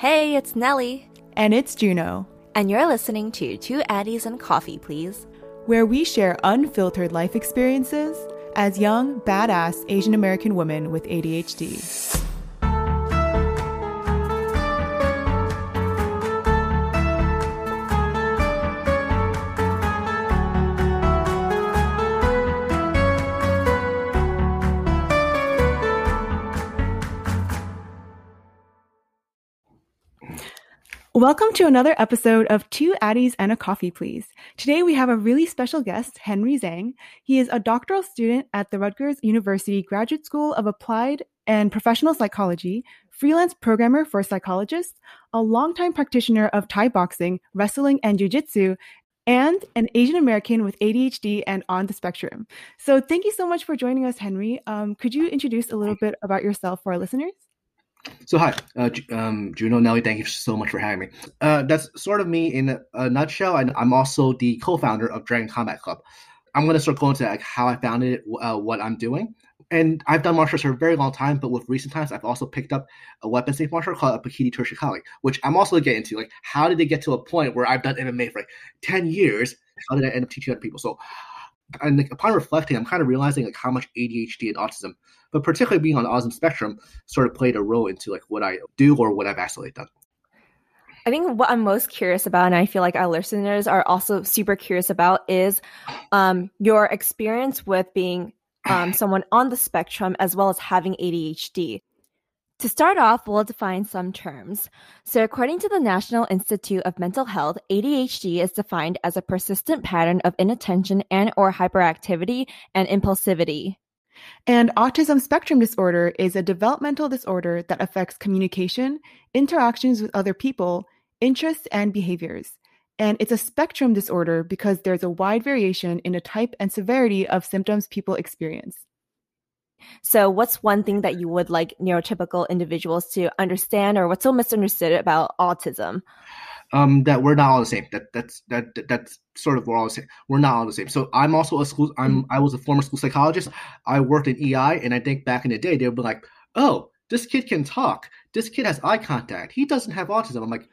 Hey, it's Nellie. And it's Juno. And you're listening to Two Addys and Coffee, Please, where we share unfiltered life experiences as young, badass Asian American women with ADHD. Welcome to another episode of Two Addys and a Coffee, Please. Today we have a really special guest, Henry Zhang. He is a doctoral student at the Rutgers University Graduate School of Applied and Professional Psychology, freelance programmer for psychologists, a longtime practitioner of Thai boxing, wrestling, and jiu-jitsu, and an Asian American with ADHD and on the spectrum. So thank you so much for joining us, Henry. Um, could you introduce a little bit about yourself for our listeners? So hi, uh, um, Juno Nelly. Thank you so much for having me. Uh, that's sort of me in a, nutshell, and I'm also the co-founder of Dragon Combat Club. I'm going to start going to like how I founded it, uh, what I'm doing, and I've done martial arts for a very long time. But with recent times, I've also picked up a weapons-based martial art called a Pekiti-Tirsia Kali, which I'm also getting into. Like, how did they get to a point where I've done MMA for like ten years? How did I end up teaching other people? So and like, upon reflecting, I'm kind of realizing like how much ADHD and autism, but particularly being on the autism spectrum, sort of played a role into like what I do or what I've actually done. I think what I'm most curious about, and I feel like our listeners are also super curious about, is um, your experience with being um, someone on the spectrum as well as having ADHD. To start off, we'll define some terms. So, according to the National Institute of Mental Health, ADHD is defined as a persistent pattern of inattention and or hyperactivity and impulsivity. And autism spectrum disorder is a developmental disorder that affects communication, interactions with other people, interests, and behaviors. And it's a spectrum disorder because there's a wide variation in the type and severity of symptoms people experience. So, what's one thing that you would like neurotypical individuals to understand, or what's so misunderstood about autism? Um, that we're not all the same. That that's that that's sort of we're all the same. We're not all the same. So I'm also a school. I'm I was a former school psychologist. I worked in EI, and I think back in the day they would be like, "Oh, this kid can talk. This kid has eye contact. He doesn't have autism." I'm like,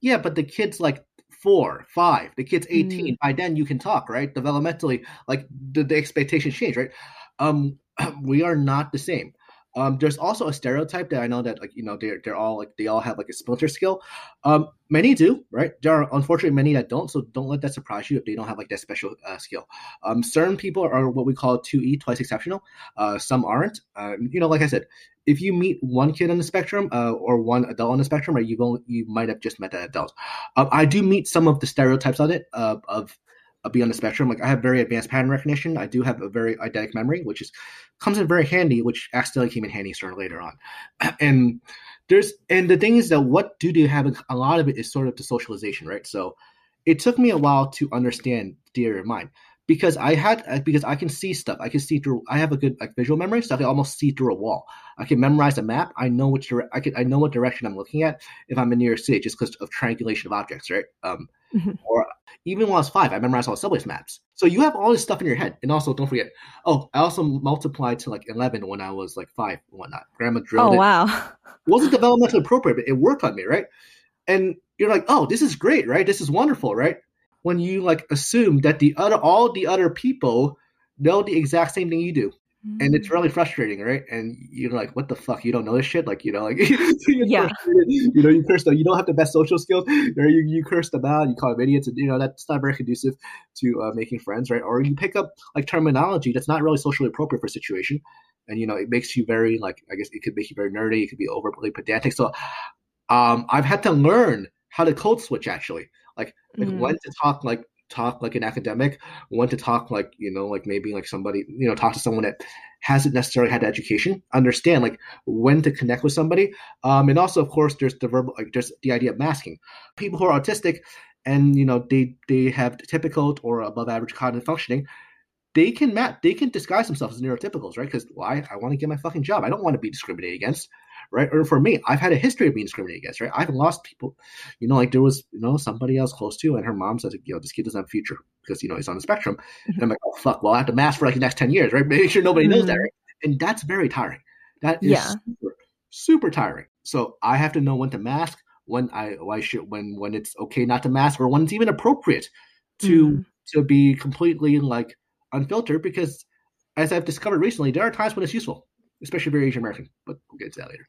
"Yeah, but the kid's like four, five. The kid's 18. Mm. By then you can talk, right? Developmentally, like the, the expectations change, right? Um, we are not the same. Um, there's also a stereotype that I know that like you know they're they're all like they all have like a splinter skill. Um, many do, right? There are unfortunately many that don't. So don't let that surprise you if they don't have like that special uh, skill. Um, certain people are what we call two E, twice exceptional. Uh, some aren't. Uh, you know, like I said, if you meet one kid on the spectrum uh, or one adult on the spectrum, right, you've only, you might have just met that adult. Um, I do meet some of the stereotypes on it uh, of be on the spectrum. Like I have very advanced pattern recognition. I do have a very eidetic memory, which is comes in very handy, which accidentally came in handy sort of later on. And there's and the thing is that what do they have a lot of it is sort of the socialization, right? So it took me a while to understand theory of mind because I had uh, because I can see stuff. I can see through. I have a good like visual memory, so I can almost see through a wall. I can memorize a map. I know which dire- I can. I know what direction I'm looking at if I'm in New York City, just because of triangulation of objects, right? Um, mm-hmm. Or even when I was five, I memorized all the subways maps. So you have all this stuff in your head, and also don't forget. Oh, I also multiplied to like eleven when I was like five and whatnot. Grandma drilled. Oh it. wow! It wasn't developmentally appropriate, but it worked on me, right? And you're like, oh, this is great, right? This is wonderful, right? When you like assume that the other all the other people know the exact same thing you do. Mm-hmm. And it's mm. really frustrating, right? And you're like, "What the fuck? You don't know this shit?" Like, you know, like yeah, you know, you curse them. You don't have the best social skills, or you, you curse them out. You call them idiots, and you know that's not very conducive to uh, making friends, right? Or you pick up like terminology that's not really socially appropriate for a situation, and you know it makes you very like I guess it could make you very nerdy. It could be overly pedantic. So, um, I've had to learn how to code switch actually like like mm. when to talk like talk like an academic, when to talk like you know like maybe like somebody you know talk to someone that hasn't necessarily had education, understand like when to connect with somebody, um, and also of course there's the verbal like there's the idea of masking. People who are autistic and you know they they have typical or above average cognitive functioning they can map they can disguise themselves as neurotypicals right because why i want to get my fucking job i don't want to be discriminated against right? Or for me, I've had a history of being discriminated against, right? I've lost people, you know, like there was, you know, somebody else close to, and her mom said, you know, this kid doesn't have a future because, you know, he's on the spectrum. Mm-hmm. And I'm like, oh, fuck, well, I have to mask for like the next 10 years, right? Make sure nobody mm-hmm. knows that, mm-hmm. right? And that's very tiring. That is yeah. super, super tiring. So I have to know when to mask, when I why should when when it's okay not to mask or when it's even appropriate to mm. to be completely like unfiltered because as I've discovered recently, there are times when it's useful, especially if you're Asian American. But we'll get to that later.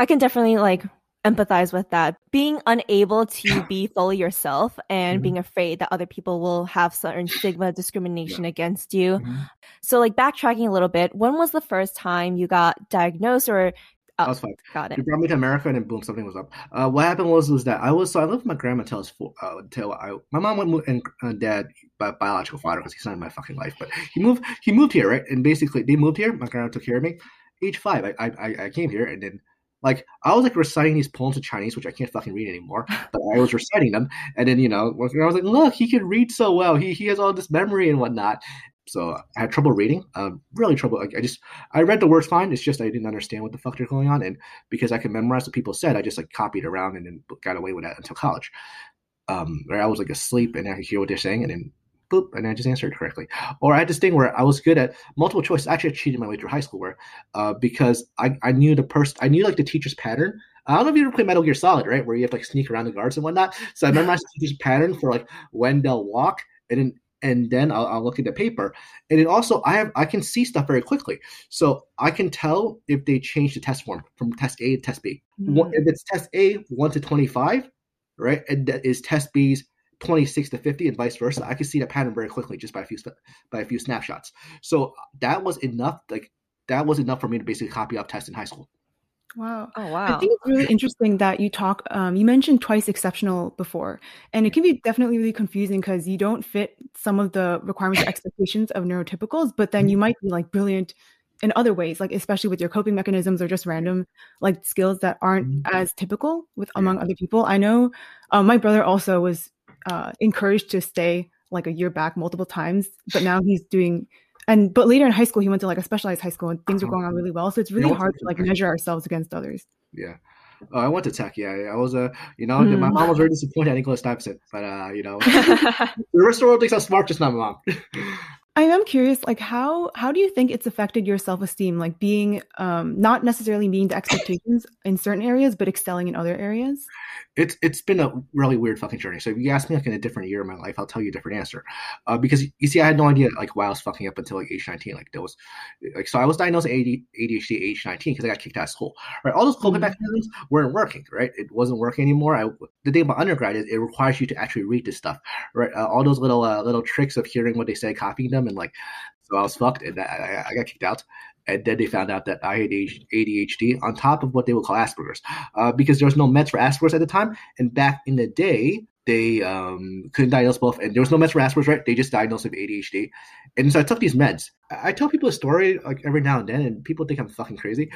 I can definitely like empathize with that. Being unable to be fully yourself and mm-hmm. being afraid that other people will have certain stigma, discrimination yeah. against you. Mm-hmm. So, like backtracking a little bit, when was the first time you got diagnosed or Oh, was fine. Got it. He brought me to America, and then boom, something was up. Uh, what happened was was that I was so I lived with my grandma until I was four, uh, I my mom went and uh, dad by biological father because he's not in my fucking life, but he moved he moved here right, and basically they moved here. My grandma took care of me. Age five, I I, I came here, and then like I was like reciting these poems in Chinese, which I can't fucking read anymore, but I was reciting them, and then you know I was like, look, he can read so well. He he has all this memory and whatnot, so I had trouble reading, um, really trouble. Like I just I read the words fine. It's just I didn't understand what the fuck they're going on, and because I could memorize what people said, I just like copied around and then got away with that until college. Um, where I was like asleep and I could hear what they're saying, and then boop, and I just answered correctly. Or I had this thing where I was good at multiple choice. Actually, I cheated my way through high school where uh, because I, I knew the person, I knew like the teacher's pattern. I don't know if you ever play Metal Gear Solid, right? Where you have to like sneak around the guards and whatnot. So I memorized teacher's pattern for like when they'll walk, and then and then I'll, I'll, look at the paper. And it also I have I can see stuff very quickly, so I can tell if they change the test form from test A to test B. Mm-hmm. If it's test A one to twenty five, right, and that is test B's twenty six to fifty, and vice versa. I can see that pattern very quickly just by a few by a few snapshots. So that was enough. Like that was enough for me to basically copy off tests in high school. Wow. Oh, wow. I think it's really interesting that you talk, um, you mentioned twice exceptional before, and it can be definitely really confusing because you don't fit some of the requirements or expectations of neurotypicals, but then you mm-hmm. might be like brilliant in other ways, like especially with your coping mechanisms or just random like skills that aren't mm-hmm. as typical with among other people. I know um, my brother also was uh, encouraged to stay like a year back multiple times, but now he's doing and but later in high school he went to like a specialized high school and things were uh-huh. going on really well so it's really hard to like measure ourselves against others yeah Oh, I went to tech. Yeah, I was a, uh, you know, mm. my mom was very disappointed at Nicholas Stuyvesant, but uh, you know, the rest of the world thinks I'm smart, just not my mom. I am curious, like how how do you think it's affected your self esteem, like being um, not necessarily meeting the expectations in certain areas, but excelling in other areas? It's it's been a really weird fucking journey. So if you ask me like in a different year of my life, I'll tell you a different answer. Uh, because you see, I had no idea like why I was fucking up until like age nineteen. Like there was like so I was diagnosed with ADHD age nineteen because I got kicked out of school. Right, all those coping mm-hmm. mechanisms weren't working. Right, it wasn't working anymore. I the thing about undergrad is it requires you to actually read this stuff. Right, uh, all those little uh, little tricks of hearing what they say, copying them, and like so I was fucked, and I, I got kicked out. And then they found out that I had ADHD on top of what they would call Asperger's, uh, because there was no meds for Asperger's at the time. And back in the day, they um, couldn't diagnose both, and there was no meds for Asperger's, right? They just diagnosed with ADHD, and so I took these meds. I tell people a story like every now and then, and people think I'm fucking crazy.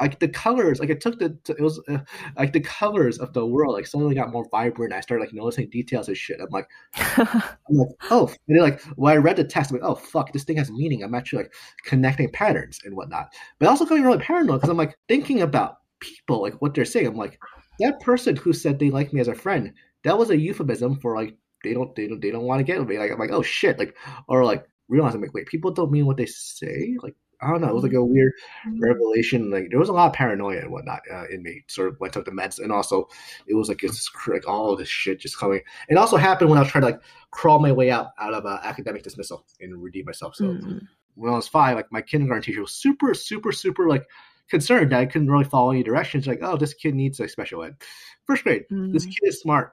Like the colors, like I took the it was uh, like the colors of the world, like suddenly got more vibrant. I started like noticing details and shit. I'm like, I'm like, oh, and then like when I read the text, I'm like, oh fuck, this thing has meaning. I'm actually like connecting patterns and whatnot, but also getting really paranoid because I'm like thinking about people, like what they're saying. I'm like, that person who said they like me as a friend that was a euphemism for like they don't they don't they don't want to get with me. Like I'm like oh shit like or like realizing like wait people don't mean what they say like I don't know it was like a weird mm-hmm. revelation like there was a lot of paranoia and whatnot uh, in me sort of when I took the meds and also it was like it's just like all this shit just coming. It also happened when I was trying to like crawl my way out out of uh, academic dismissal and redeem myself. So mm-hmm. when I was five, like my kindergarten teacher was super super super like concerned that I couldn't really follow any directions. Like, oh, this kid needs like special ed. First grade, mm-hmm. this kid is smart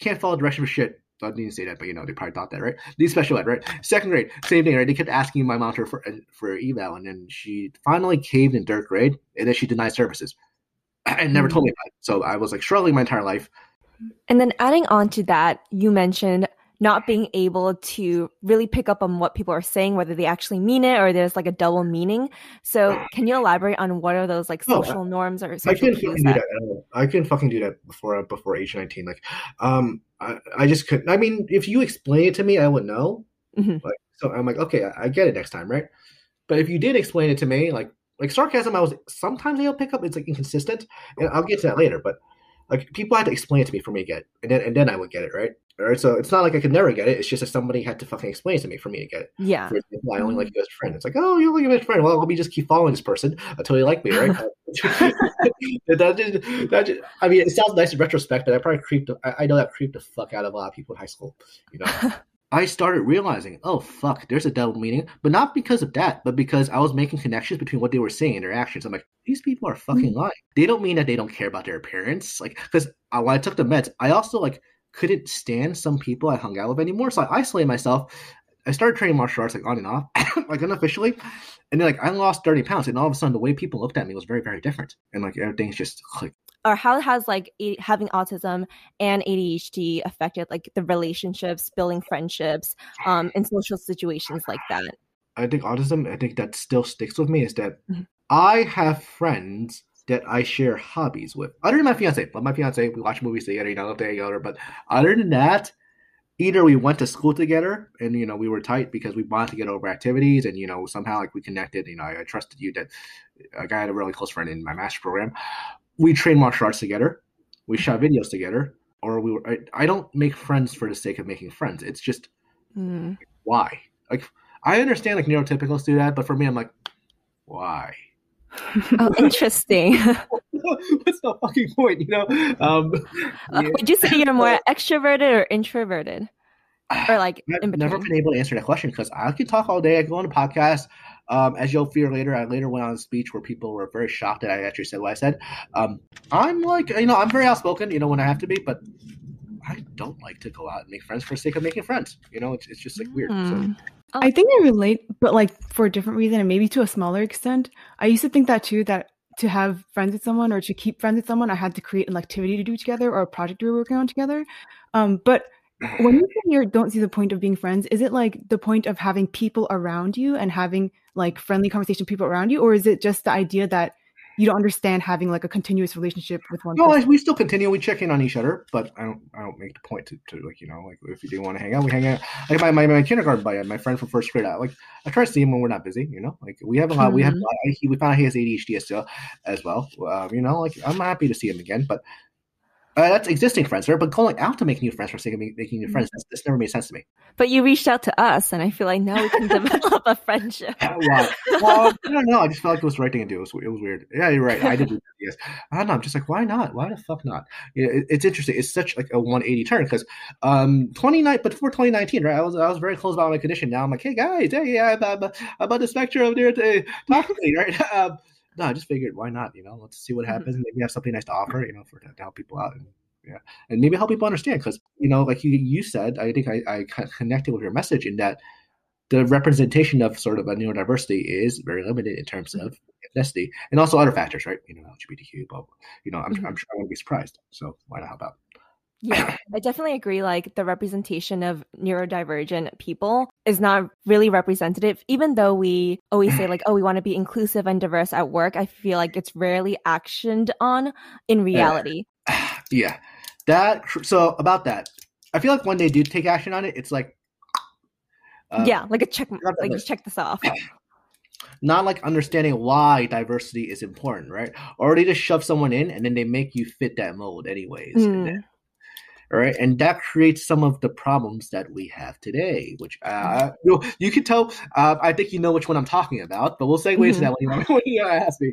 can't follow direction for shit. I didn't say that, but you know they probably thought that, right? These special ed, right? Second grade, same thing, right? They kept asking my mom for for eval, and then she finally caved in third grade, and then she denied services, and never mm-hmm. told me about it. So I was like struggling my entire life. And then adding on to that, you mentioned not being able to really pick up on what people are saying, whether they actually mean it or there's like a double meaning. So, can you elaborate on what are those like social norms or social I can fucking that- do that. I can fucking do that before before age nineteen. Like, um, I, I just couldn't. I mean, if you explain it to me, I would know. Mm-hmm. Like, so I'm like, okay, I, I get it next time, right? But if you did explain it to me, like like sarcasm, I was sometimes I'll pick up. It's like inconsistent, and I'll get to that later. But like people had to explain it to me for me to get, it, and then and then I would get it right. Right, so it's not like I could never get it. It's just that somebody had to fucking explain it to me for me to get it. Yeah. For example, I only mm-hmm. like you as a friend. It's like, oh, you only like as a friend. Well, let me just keep following this person until you like me, right? that just, that just, I mean, it sounds nice in retrospect, but I probably creeped. I, I know that creeped the fuck out of a lot of people in high school. You know, I started realizing, oh fuck, there's a double meaning, but not because of that, but because I was making connections between what they were saying and their actions. I'm like, these people are fucking mm-hmm. lying. They don't mean that they don't care about their appearance, like because when I took the meds, I also like couldn't stand some people I hung out with anymore. So I isolated myself. I started training martial arts like on and off, like unofficially. And then like I lost 30 pounds. And all of a sudden the way people looked at me was very, very different. And like everything's just like or how has like having autism and ADHD affected like the relationships, building friendships, um, in social situations like that? I think autism, I think that still sticks with me is that mm-hmm. I have friends that I share hobbies with. Other than my fiance, but my fiance, we watch movies together, you know, together. But other than that, either we went to school together and you know we were tight because we wanted to get over activities and you know somehow like we connected. You know, I, I trusted you that like, I had a really close friend in my master program. We trained martial arts together. We shot videos together, or we were. I, I don't make friends for the sake of making friends. It's just mm. why. Like I understand like neurotypicals do that, but for me, I'm like, why? Oh, interesting. What's the fucking point? You know, um, uh, would you say you're more extroverted or introverted, or like? I've never been able to answer that question because I can talk all day. I could go on a podcast. Um, as you'll hear later, I later went on a speech where people were very shocked that I actually said what I said. Um, I'm like, you know, I'm very outspoken, you know, when I have to be, but I don't like to go out and make friends for the sake of making friends. You know, it's, it's just like weird. Mm. So hmm. Oh. I think I relate, but like for a different reason and maybe to a smaller extent. I used to think that too, that to have friends with someone or to keep friends with someone, I had to create an activity to do together or a project we were working on together. Um, but when you you don't see the point of being friends, is it like the point of having people around you and having like friendly conversation people around you, or is it just the idea that you don't understand having like a continuous relationship with one. No, person. we still continue. We check in on each other, but I don't. I don't make the point to, to like you know like if you do want to hang out, we hang out. Like my, my, my kindergarten buddy, my friend from first grade. I, like I try to see him when we're not busy. You know, like we have a lot. Mm-hmm. We have. Mm-hmm. we found out he has ADHD as well. As well. Um, you know, like I'm happy to see him again, but uh, that's existing friends, right? But calling out to make new friends for sake of making new friends, that's, that's never made sense to me. But you reached out to us, and I feel like now we can develop a friendship. wow. Well, I don't know. I just felt like it was the right thing to do. It was, it was weird. Yeah, you're right. I did. yes. I don't know. I'm just like, why not? Why the fuck not? You know, it, it's interesting. It's such like a 180 turn because um 29, but before 2019, right? I was I was very close about my condition. Now I'm like, hey guys, hey, yeah, I'm, I'm, I'm about the spectrum there to talk to me, right? Um, no, I just figured, why not? You know, let's see what mm-hmm. happens. Maybe we have something nice to offer, you know, for to, to help people out. And, yeah, and maybe help people understand because you know, like you you said, I think I, I connected with your message in that the representation of sort of a neurodiversity is very limited in terms mm-hmm. of ethnicity and also other factors, right? You know, LGBTQ, but you know, I'm, mm-hmm. I'm sure I won't be surprised. So why not help out? Yeah, I definitely agree. Like the representation of neurodivergent people is not really representative, even though we always say, like, oh, we want to be inclusive and diverse at work. I feel like it's rarely actioned on in reality. yeah, that. So about that, I feel like when they do take action on it, it's like, uh, yeah, like a check, like just check this off. Not like understanding why diversity is important, right? Or they just shove someone in and then they make you fit that mold, anyways. Mm right? And that creates some of the problems that we have today. Which uh, you, you can tell. Uh, I think you know which one I'm talking about, but we'll segue mm-hmm. to that when you, when you ask me.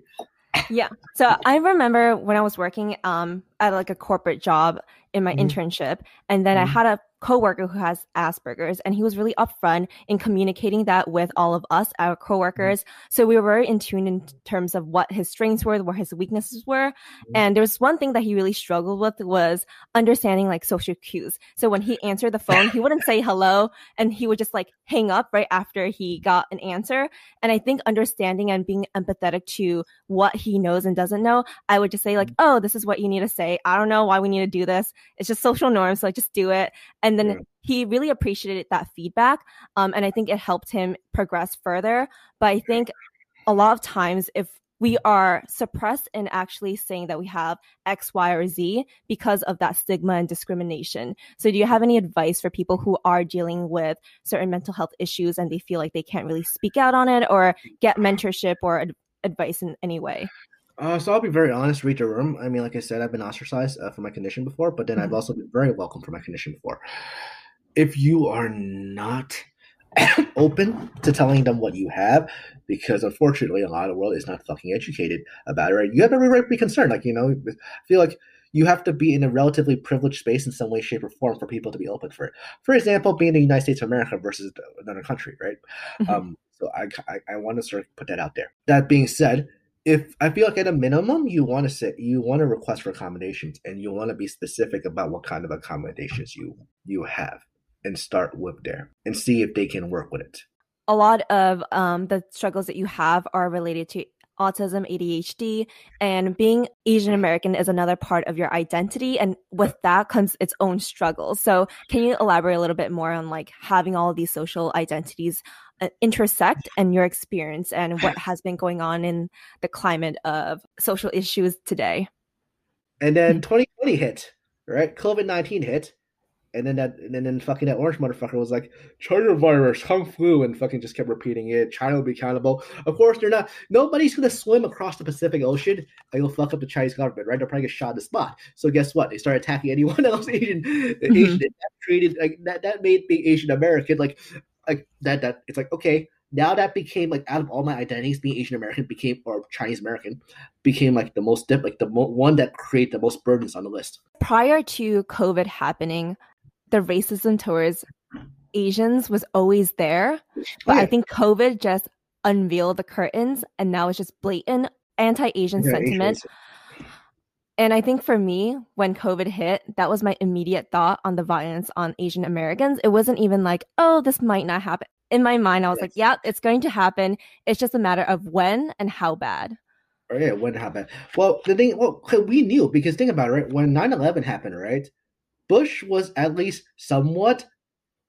Yeah. So I remember when I was working um, at like a corporate job in my mm-hmm. internship, and then mm-hmm. I had a coworker who has Asperger's, and he was really upfront in communicating that with all of us, our mm-hmm. coworkers. So we were very in tune in terms of what his strengths were, what his weaknesses were. Mm-hmm. And there was one thing that he really struggled with was understanding like social cues. So when he answered the phone, he wouldn't say hello, and he would just like hang up right after he got an answer. And I think understanding and being empathetic to what he knows and doesn't know, I would just say like, mm-hmm. oh, this is what you need to say. I don't know why we need to do this. It's just social norms, so I just do it. And then yeah. he really appreciated that feedback. Um, and I think it helped him progress further. But I think a lot of times, if we are suppressed in actually saying that we have X, Y, or Z because of that stigma and discrimination. So, do you have any advice for people who are dealing with certain mental health issues and they feel like they can't really speak out on it or get mentorship or ad- advice in any way? Uh, so I'll be very honest. Read the room. I mean, like I said, I've been ostracized uh, for my condition before, but then mm-hmm. I've also been very welcome for my condition before. If you are not open to telling them what you have, because unfortunately, a lot of the world is not fucking educated about it. Right? You have every right to be concerned. Like you know, I feel like you have to be in a relatively privileged space in some way, shape, or form for people to be open for it. For example, being in the United States of America versus another country, right? Mm-hmm. Um, so I, I, I want to sort of put that out there. That being said, if I feel like at a minimum you want to say you want to request for accommodations and you want to be specific about what kind of accommodations you you have and start with there and see if they can work with it. A lot of um, the struggles that you have are related to autism, ADHD, and being Asian American is another part of your identity. And with that comes its own struggles. So, can you elaborate a little bit more on like having all of these social identities intersect and your experience and what has been going on in the climate of social issues today. And then 2020 hit, right? COVID 19 hit. And then that, and then fucking that orange motherfucker was like, China virus, Kung Flu, and fucking just kept repeating it. China will be accountable. Of course, they're not. Nobody's gonna swim across the Pacific Ocean and go fuck up the Chinese government, right? They'll probably get shot in the spot. So guess what? They started attacking anyone else Asian, mm-hmm. Asian. That created like that. That made being Asian American like like that that it's like okay now that became like out of all my identities being asian american became or chinese american became like the most dip like the mo- one that create the most burdens on the list. Prior to covid happening the racism towards asians was always there but yeah. i think covid just unveiled the curtains and now it's just blatant anti-asian yeah, sentiment. Asian and I think for me, when COVID hit, that was my immediate thought on the violence on Asian Americans. It wasn't even like, oh, this might not happen. In my mind, I was yes. like, yeah, it's going to happen. It's just a matter of when and how bad. Yeah, when how bad. Well, the thing, well, we knew because think about it, right? When 9 11 happened, right? Bush was at least somewhat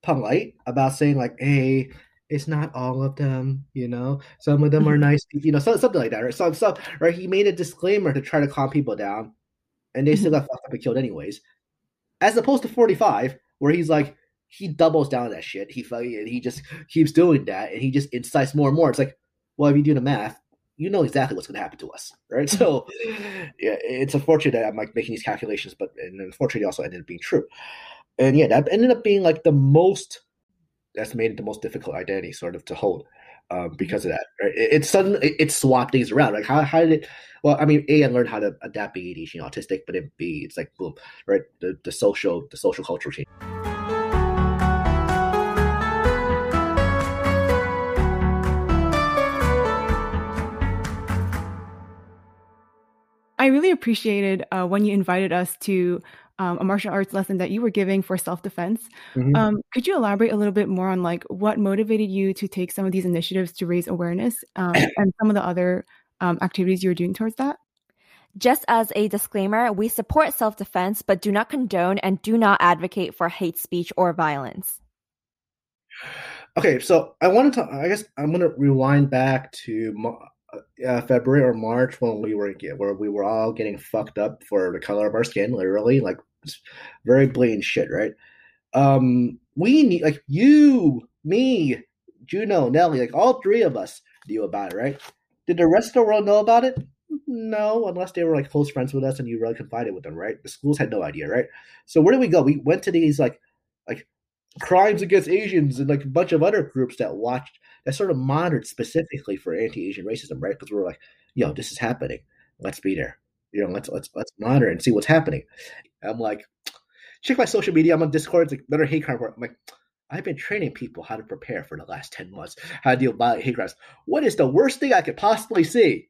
polite about saying, like, hey, it's not all of them, you know. Some of them are nice, you know, something like that, right? So, so, right? He made a disclaimer to try to calm people down and they still mm-hmm. got fucked up and killed anyways. As opposed to 45, where he's like, he doubles down on that shit. He and he just keeps doing that, and he just incites more and more. It's like, well, if you do the math, you know exactly what's going to happen to us, right? So, yeah, it's unfortunate that I'm like making these calculations, but and unfortunately, also ended up being true. And yeah, that ended up being like the most. That's made it the most difficult identity, sort of, to hold um, because of that. Right? It, it suddenly it, it, swapped things around. Like how how did it? Well, I mean, a I learned how to adapt being ADHD and autistic, but then B it's like boom, right? The the social the social cultural change. I really appreciated uh, when you invited us to um, a martial arts lesson that you were giving for self defense. Mm-hmm. Um, could you elaborate a little bit more on like what motivated you to take some of these initiatives to raise awareness um, and some of the other um, activities you were doing towards that? Just as a disclaimer, we support self defense, but do not condone and do not advocate for hate speech or violence. Okay, so I wanted to. I guess I'm going to rewind back to uh, February or March when we were where we were all getting fucked up for the color of our skin, literally, like very blatant shit, right? Um, we need like you, me, Juno, Nelly, like all three of us knew about it, right? Did the rest of the world know about it? No, unless they were like close friends with us and you really confided with them, right? The schools had no idea, right? So where did we go? We went to these like like crimes against Asians and like a bunch of other groups that watched that sort of monitored specifically for anti-Asian racism, right? Because we are like, yo, this is happening. Let's be there. You know, let's let's let's monitor and see what's happening. I'm like, check my social media. I'm on Discord. It's like another hate crime. I'm like, I've been training people how to prepare for the last 10 months, how to deal with hate crimes. What is the worst thing I could possibly see?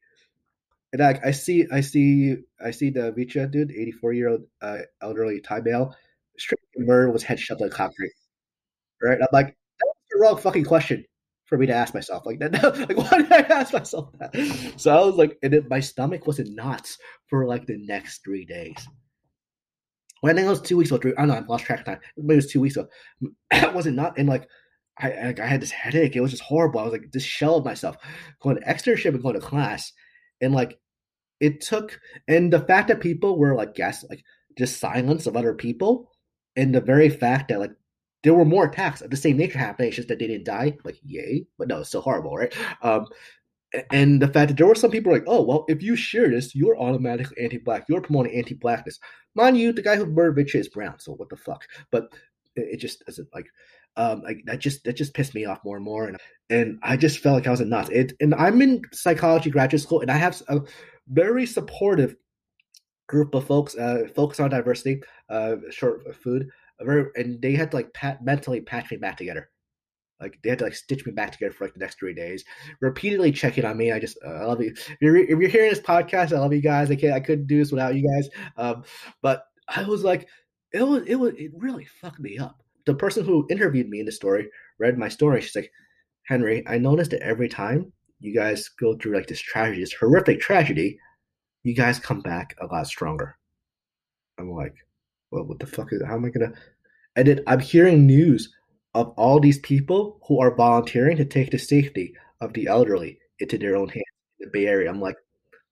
And I, I see, I see, I see the Vicha dude, 84 year old uh, elderly Thai male, straight murder was headshot like concrete. Right? I'm like, that was the wrong fucking question for me to ask myself. Like that, like why did I ask myself that? So I was like, and it, my stomach was in knots for like the next three days. When I think it was two weeks ago. I don't know. I lost track of time. Maybe it was two weeks ago. Wasn't not, and like I, I, I had this headache. It was just horrible. I was like this shell of myself, going to externship and going to class, and like it took, and the fact that people were like guess like just silence of other people, and the very fact that like there were more attacks of the same nature happening. It's just that they didn't die. Like, yay! But no, it's still horrible, right? Um, and the fact that there were some people like, oh well, if you share this, you're automatically anti-black. You're promoting anti-blackness. Mind you, the guy who murdered Richard is brown, so what the fuck? But it, it just doesn't like, um, like that just that just pissed me off more and more, and and I just felt like I was a nut. It and I'm in psychology graduate school, and I have a very supportive group of folks, uh, focus on diversity, uh, short food, and they had to like pat, mentally patch me back together like they had to like stitch me back together for like the next three days, repeatedly checking on me. I just uh, I love you. If you're, if you're hearing this podcast, I love you guys. I can't I couldn't do this without you guys. Um, but I was like, it was it was it really fucked me up. The person who interviewed me in the story read my story. She's like, Henry, I noticed that every time you guys go through like this tragedy, this horrific tragedy, you guys come back a lot stronger. I'm like, well, what the fuck is? How am I gonna? And then I'm hearing news of all these people who are volunteering to take the safety of the elderly into their own hands in the Bay Area. I'm like,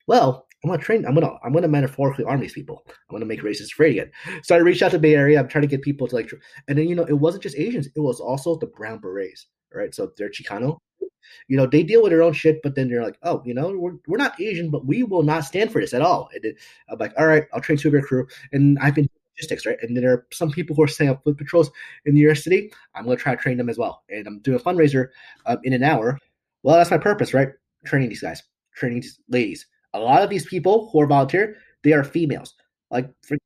well, I'm gonna train. I'm gonna I'm gonna metaphorically arm these people. I'm gonna make racists afraid again. So I reached out to Bay Area. I'm trying to get people to like, and then you know it wasn't just Asians. It was also the brown berets, right? So they're Chicano. You know they deal with their own shit, but then they're like, oh, you know, we're, we're not Asian, but we will not stand for this at all. And I'm like, all right, I'll train two of your crew, and I've been logistics, right? And there are some people who are setting up food patrols in New York City. I'm going to try to train them as well. And I'm doing a fundraiser um, in an hour. Well, that's my purpose, right? Training these guys, training these ladies. A lot of these people who are volunteer, they are females. Like, for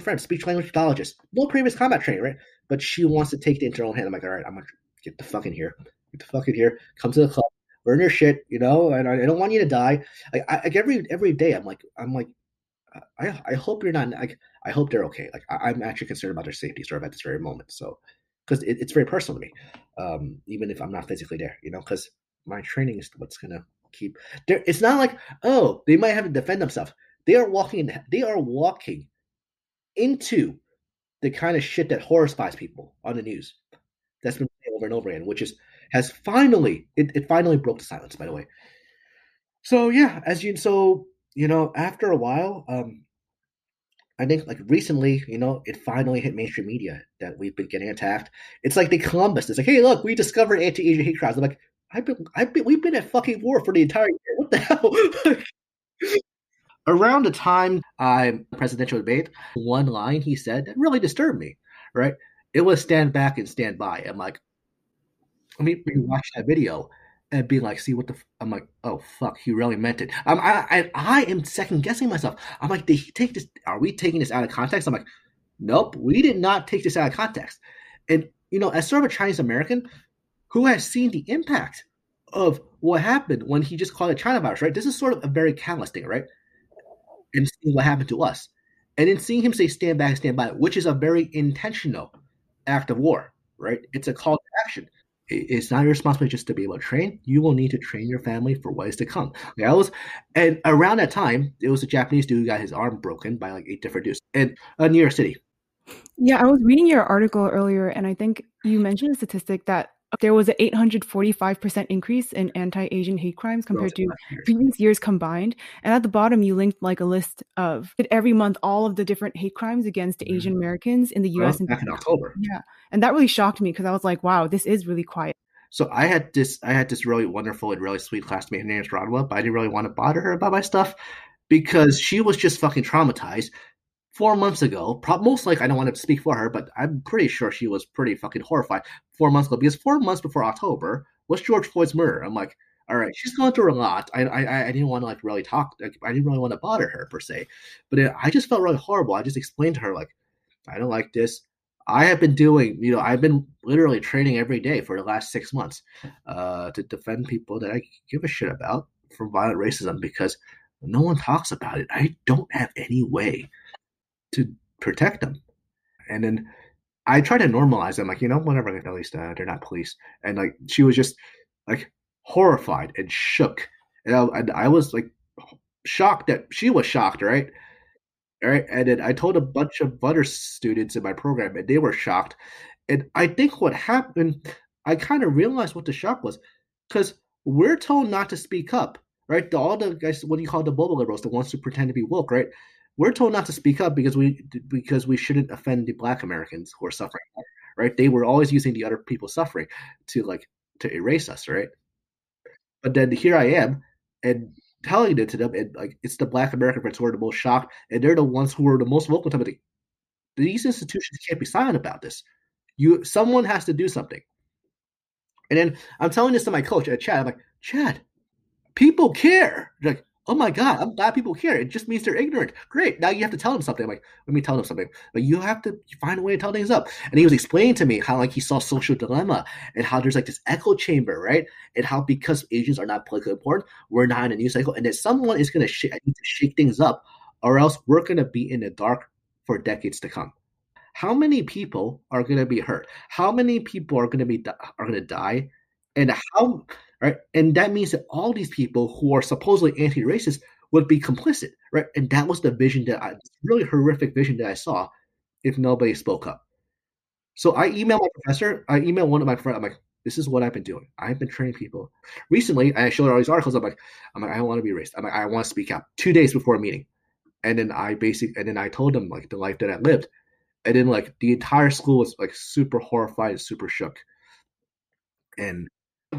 friend, speech language pathologist, no previous combat training, right? But she wants to take her own hand. I'm like, all right, I'm going to get the fuck in here. Get the fuck in here. Come to the club. Learn your shit, you know, and I, don't want you to die. I, like every every day, I'm like, I'm like, I, I hope you're not like I hope they're okay. Like I, am actually concerned about their safety sort of at this very moment. So because it, it's very personal to me, um, even if I'm not physically there, you know, because my training is what's gonna keep there. It's not like oh they might have to defend themselves. They are walking. In, They are walking into the kind of shit that horrifies people on the news. That's been over and over again, which is has finally it, it finally broke the silence. By the way. So yeah, as you so you know, after a while, um, I think like recently, you know, it finally hit mainstream media that we've been getting attacked. It's like the Columbus. It's like, hey, look, we discovered anti-Asian hate crimes. I'm like, I've been, I've been, we've been at fucking war for the entire year. What the hell? Around the time I presidential debate, one line he said that really disturbed me. Right? It was stand back and stand by. I'm like, let me watch that video and be like, see what the? I'm like, oh fuck, he really meant it. I'm, I, I, I am second guessing myself. I'm like, did he take this? Are we taking this out of context? I'm like, nope, we did not take this out of context. And you know, as sort of a Chinese American who has seen the impact of what happened when he just called it China virus, right? This is sort of a very catalyst thing, right? And seeing what happened to us, and then seeing him say "stand back, stand by," which is a very intentional act of war, right? It's a call to action it's not your responsibility just to be able to train. You will need to train your family for what is to come. I was, and around that time, it was a Japanese dude who got his arm broken by like eight different dudes in uh, New York City. Yeah, I was reading your article earlier, and I think you mentioned a statistic that there was an 845% increase in anti-Asian hate crimes compared to previous years combined. And at the bottom, you linked like a list of every month all of the different hate crimes against mm-hmm. Asian Americans in the U.S. Well, back in October. Yeah, and that really shocked me because I was like, wow, this is really quiet. So I had this, I had this really wonderful and really sweet classmate. Her name is Rodwa, but I didn't really want to bother her about my stuff because she was just fucking traumatized four months ago, most likely I don't want to speak for her, but I'm pretty sure she was pretty fucking horrified four months ago because four months before October was George Floyd's murder. I'm like, all right, she's gone through a lot. I I, I didn't want to like really talk. Like, I didn't really want to bother her per se, but it, I just felt really horrible. I just explained to her like, I don't like this. I have been doing, you know, I've been literally training every day for the last six months uh, to defend people that I give a shit about from violent racism because no one talks about it. I don't have any way to protect them. And then I try to normalize them, like, you know, whatever, at least uh, they're not police. And like, she was just like horrified and shook. And I, and I was like shocked that she was shocked, right? All right. And then I told a bunch of other students in my program, and they were shocked. And I think what happened, I kind of realized what the shock was because we're told not to speak up, right? The, all the guys, what do you call the boba liberals, the ones who pretend to be woke, right? We're told not to speak up because we because we shouldn't offend the black americans who are suffering right they were always using the other people suffering to like to erase us right but then here i am and telling it to them, and like it's the Black American friends who are the most shocked, and they're the ones who are the most vocal. To me, these institutions can't be silent about this. You, someone has to do something. And then I'm telling this to my coach at Chad. I'm like, Chad, people care. They're like, oh my god, I'm glad people care. It just means they're ignorant. Great. Now you have to tell them something. I'm like, let me tell them something. But you have to find a way to tell things up. And he was explaining to me how like he saw social dilemma and how there's like this echo chamber, right? And how because Asians are not politically important, we're not in a news cycle, and that someone is gonna sh- shake things up, or else we're gonna be in the dark for decades to come. How many people are gonna be hurt? How many people are gonna be are gonna die? And how right? And that means that all these people who are supposedly anti-racist would be complicit, right? And that was the vision that I really horrific vision that I saw if nobody spoke up. So I emailed my professor. I emailed one of my friends. I'm like, this is what I've been doing. I've been training people. Recently, I showed all these articles. I'm like, I'm like, I don't want to be racist. I'm like, I want to speak out. Two days before a meeting, and then I basically, and then I told them like the life that I lived, and then like the entire school was like super horrified and super shook, and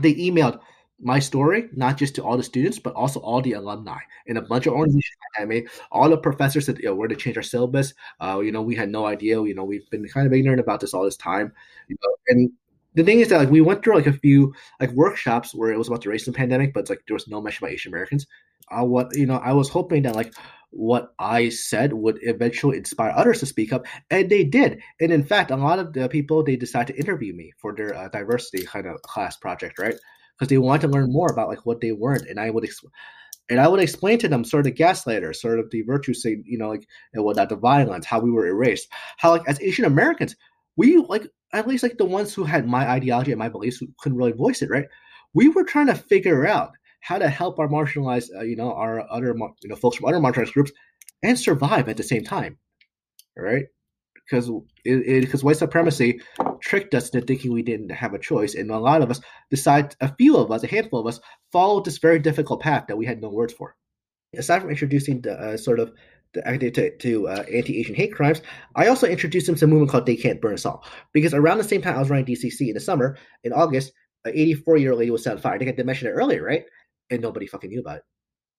they emailed my story, not just to all the students, but also all the alumni and a bunch of organizations. I mean, all the professors said, you we're to change our syllabus. Uh, you know, we had no idea. You know, we've been kind of ignorant about this all this time. You know, and the thing is that like we went through like a few like workshops where it was about the racism pandemic, but it's like there was no mention about Asian Americans. Uh, what you know, I was hoping that like what I said would eventually inspire others to speak up, and they did. And in fact, a lot of the people they decided to interview me for their uh, diversity kind of class project, right? Because they wanted to learn more about like what they weren't, and I would. Exp- and I would explain to them sort of the gaslighter, sort of the virtue, say, you know, like and whatnot, the violence, how we were erased, how like as Asian Americans, we like at least like the ones who had my ideology and my beliefs who couldn't really voice it, right? We were trying to figure out how to help our marginalized, uh, you know, our other, you know, folks from other marginalized groups and survive at the same time, right? Because it, because white supremacy tricked us into thinking we didn't have a choice, and a lot of us decide, a few of us, a handful of us, followed this very difficult path that we had no words for. Aside from introducing the uh, sort of to, to uh, anti-Asian hate crimes, I also introduced them to a movement called They Can't Burn Us All. Because around the same time I was running DCC in the summer, in August, an 84-year-old lady was set on fire. I think I mention it earlier, right? and nobody fucking knew about it,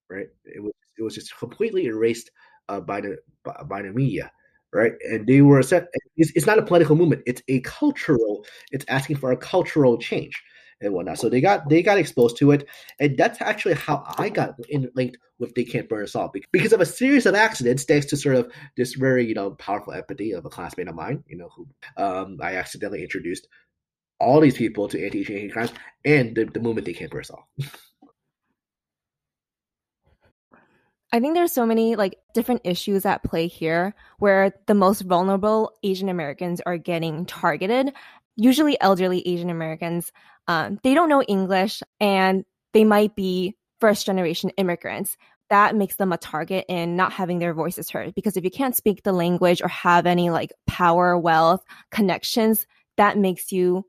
right? It was it was just completely erased uh, by the by, by, the media, right? And they were set. It's, it's, not a political movement; it's a cultural. It's asking for a cultural change and whatnot. So they got they got exposed to it, and that's actually how I got in, linked with "They Can't Burn Us All" because of a series of accidents, thanks to sort of this very you know powerful empathy of a classmate of mine, you know, who um, I accidentally introduced all these people to anti-Asian crimes and the, the movement "They Can't Burn Us All." I think there's so many like different issues at play here where the most vulnerable Asian Americans are getting targeted. Usually, elderly Asian Americans, um, they don't know English and they might be first generation immigrants. That makes them a target in not having their voices heard because if you can't speak the language or have any like power, wealth, connections, that makes you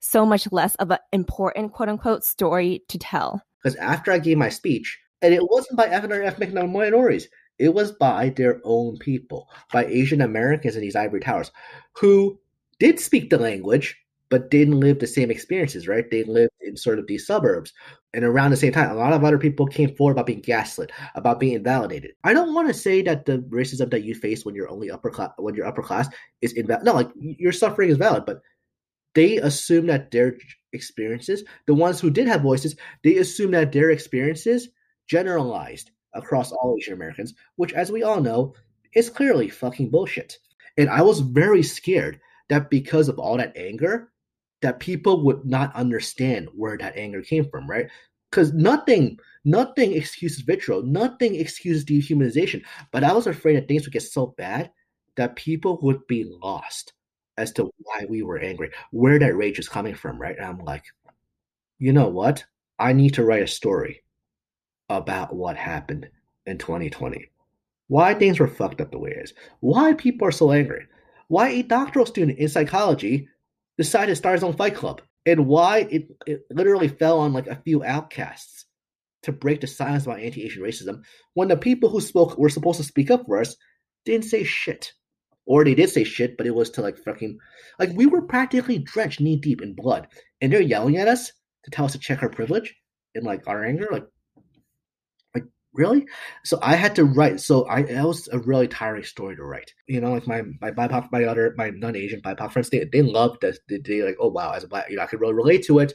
so much less of an important quote unquote story to tell. Because after I gave my speech, and it wasn't by ethnic minorities. It was by their own people, by Asian Americans in these ivory towers, who did speak the language, but didn't live the same experiences, right? They lived in sort of these suburbs. And around the same time, a lot of other people came forward about being gaslit, about being invalidated. I don't want to say that the racism that you face when you're only upper class, when you're upper class, is invalid. No, like your suffering is valid, but they assume that their experiences, the ones who did have voices, they assume that their experiences generalized across all Asian Americans, which, as we all know, is clearly fucking bullshit. And I was very scared that because of all that anger, that people would not understand where that anger came from, right? Because nothing, nothing excuses vitriol, nothing excuses dehumanization. But I was afraid that things would get so bad that people would be lost as to why we were angry, where that rage is coming from, right? And I'm like, you know what? I need to write a story about what happened in 2020. Why things were fucked up the way it is. Why people are so angry. Why a doctoral student in psychology decided to start his own fight club. And why it, it literally fell on like a few outcasts to break the silence about anti Asian racism when the people who spoke were supposed to speak up for us didn't say shit. Or they did say shit, but it was to like fucking like we were practically drenched knee deep in blood. And they're yelling at us to tell us to check our privilege and like our anger. Like really? So I had to write. So I that was a really tiring story to write. You know, like my my BIPOC, my other my non-Asian BIPOC friends, they they loved that. They, they like, oh wow, as a black, you know, I could really relate to it.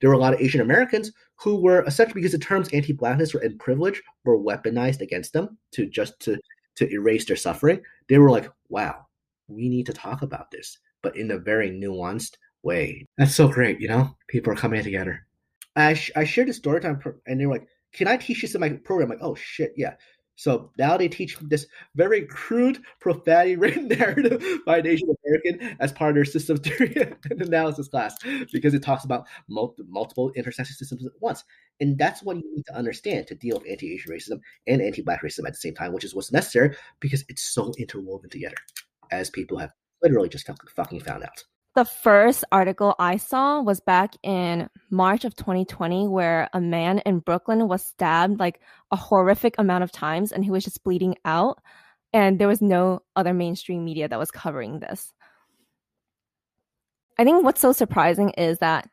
There were a lot of Asian Americans who were essentially because the terms anti-blackness and privilege were weaponized against them to just to to erase their suffering. They were like, wow, we need to talk about this, but in a very nuanced way. That's so great, you know. People are coming together. I sh- I shared a story time, and they were like, "Can I teach this in my program?" Like, "Oh shit, yeah." So now they teach this very crude, profanity written narrative by an Asian American as part of their systems theory and analysis class because it talks about multi- multiple intersection systems at once. And that's what you need to understand to deal with anti Asian racism and anti Black racism at the same time, which is what's necessary because it's so interwoven together, as people have literally just fucking found out the first article I saw was back in March of 2020, where a man in Brooklyn was stabbed like a horrific amount of times and he was just bleeding out. And there was no other mainstream media that was covering this. I think what's so surprising is that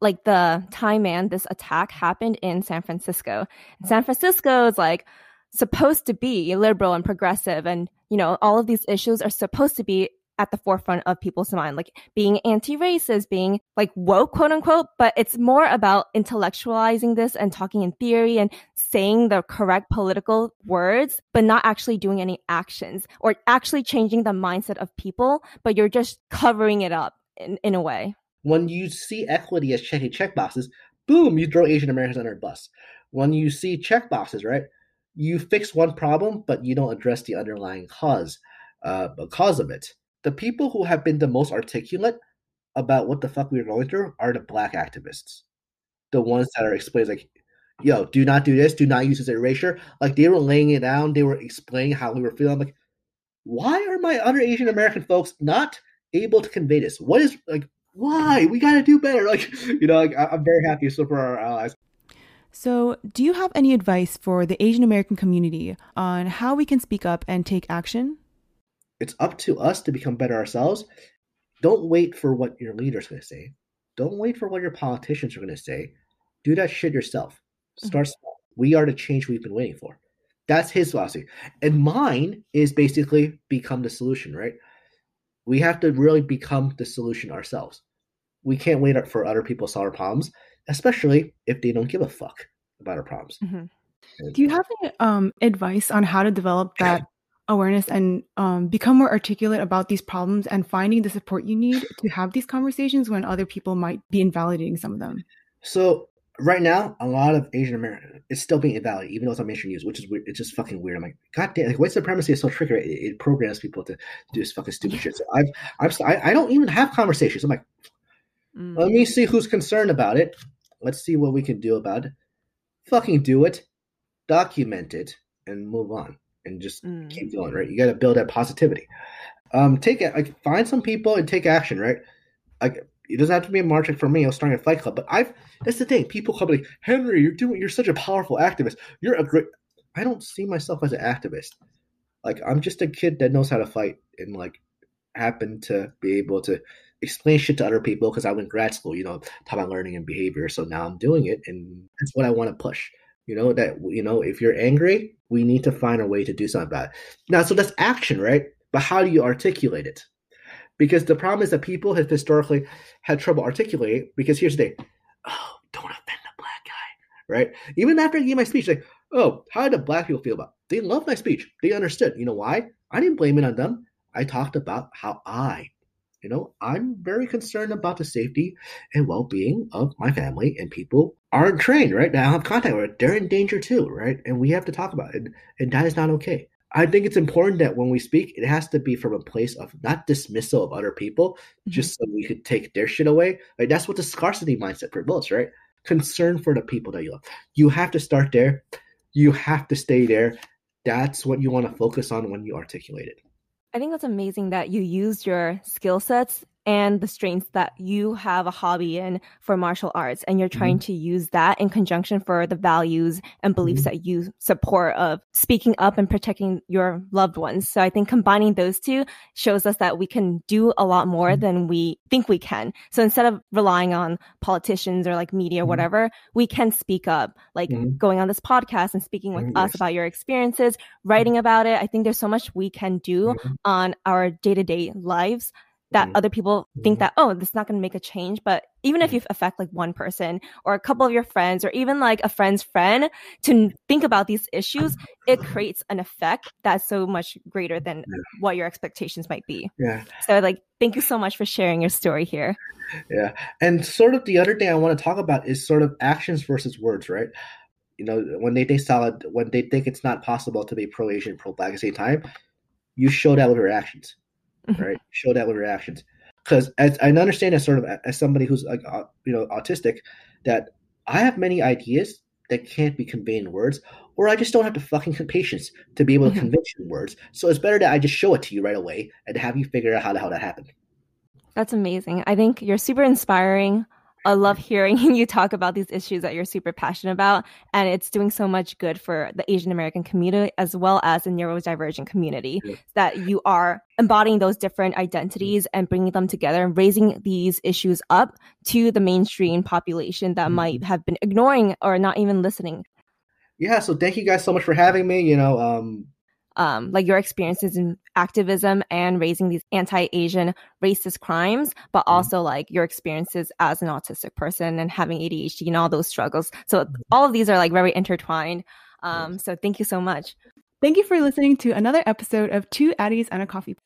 like the time man this attack happened in San Francisco. San Francisco is like supposed to be liberal and progressive and you know all of these issues are supposed to be at the forefront of people's mind, like being anti-racist, being like woke, quote unquote, but it's more about intellectualizing this and talking in theory and saying the correct political words, but not actually doing any actions or actually changing the mindset of people, but you're just covering it up in, in a way. When you see equity as checking check boxes, boom, you throw Asian Americans under a bus. When you see check boxes, right, you fix one problem, but you don't address the underlying cause, uh, cause of it the people who have been the most articulate about what the fuck we are going through are the black activists. The ones that are explaining like, yo, do not do this, do not use this erasure. Like they were laying it down, they were explaining how we were feeling. I'm like, why are my other Asian American folks not able to convey this? What is like why? We gotta do better. Like, you know, like, I'm very happy so for our allies. So, do you have any advice for the Asian American community on how we can speak up and take action? It's up to us to become better ourselves. Don't wait for what your leader's going to say. Don't wait for what your politicians are going to say. Do that shit yourself. Start mm-hmm. small. We are the change we've been waiting for. That's his philosophy. And mine is basically become the solution, right? We have to really become the solution ourselves. We can't wait for other people to solve our problems, especially if they don't give a fuck about our problems. Mm-hmm. Do you have any um, advice on how to develop that awareness and um, become more articulate about these problems and finding the support you need to have these conversations when other people might be invalidating some of them. So right now, a lot of Asian American it's still being invalidated, even though it's on mainstream news, which is weird. It's just fucking weird. I'm like, God damn, like white supremacy is so tricky. It, it programs people to do this fucking stupid shit. So I've, I've, I, I don't even have conversations. I'm like, mm. let me see who's concerned about it. Let's see what we can do about it. Fucking do it, document it, and move on and just mm. keep going, right? You got to build that positivity. Um, take it, like find some people and take action, right? Like it doesn't have to be a march like for me. I was starting a fight club, but I've that's the thing. People come like Henry, you're doing, you're such a powerful activist. You're a great. I don't see myself as an activist. Like I'm just a kid that knows how to fight and like happen to be able to explain shit to other people because I went grad school, you know, talk about learning and behavior. So now I'm doing it, and that's what I want to push. You know that you know if you're angry, we need to find a way to do something about it. Now, so that's action, right? But how do you articulate it? Because the problem is that people have historically had trouble articulating. Because here's the thing: oh, don't offend the black guy, right? Even after I gave my speech, like, oh, how did black people feel about? It? They loved my speech. They understood. You know why? I didn't blame it on them. I talked about how I you know, I'm very concerned about the safety and well being of my family and people aren't trained, right? Now have contact with, they're in danger too, right? And we have to talk about it. And that is not okay. I think it's important that when we speak, it has to be from a place of not dismissal of other people, mm-hmm. just so we could take their shit away. Like that's what the scarcity mindset promotes, right? Concern for the people that you love. You have to start there. You have to stay there. That's what you want to focus on when you articulate it. I think that's amazing that you use your skill sets and the strengths that you have a hobby in for martial arts and you're trying Mm-hmm. to use that in conjunction for the values and beliefs Mhm. that you support of speaking up and protecting your loved ones so i think combining those two shows us that we can do a lot more Mhm. than we think we can so instead of relying on politicians or like media or Mhm. whatever we can speak up like Mhm. going on this podcast and speaking with Mhm, us about your experiences writing about it i think there's so much we can do on our day-to-day lives that Mhm. other people think Mhm. that oh this is not going to make a change but even if Mhm. you affect like one person or a couple of your friends or even like a friend's friend to think about these issues it creates an effect that's so much greater than Yeah. what your expectations might be Yeah. so like thank you so much for sharing your story here Yeah. And sort of the other thing I want to talk about is sort of actions versus words, right? You know, when they think solid, when they think it's not possible to be pro Asian, pro black at the same time, you show that with your actions. Right? Show that with your actions. Because as I understand as sort of as somebody who's like uh, you know autistic, that I have many ideas that can't be conveyed in words, or I just don't have the fucking patience to be able to Mhm. convey it in words. So it's better that I just show it to you right away and have you figure out how the hell that happened. that's amazing i think you're super inspiring I love hearing you talk about these issues that you're super passionate about, and it's doing so much good for the Asian American community as well as the neurodivergent community. Yeah. That you are embodying those different identities and bringing them together and raising these issues up to the mainstream population that Mhm. might have been ignoring or not even listening. Yeah, so thank you guys so much for having me. You know, um, um, like your experiences in activism and raising these anti-Asian racist crimes, but Mhm. also like your experiences as an autistic person and having ADHD and all those struggles. So Mhm. all of these are like very intertwined. Um, so thank you so much. Thank you for listening to another episode of Two Addys and a Coffee.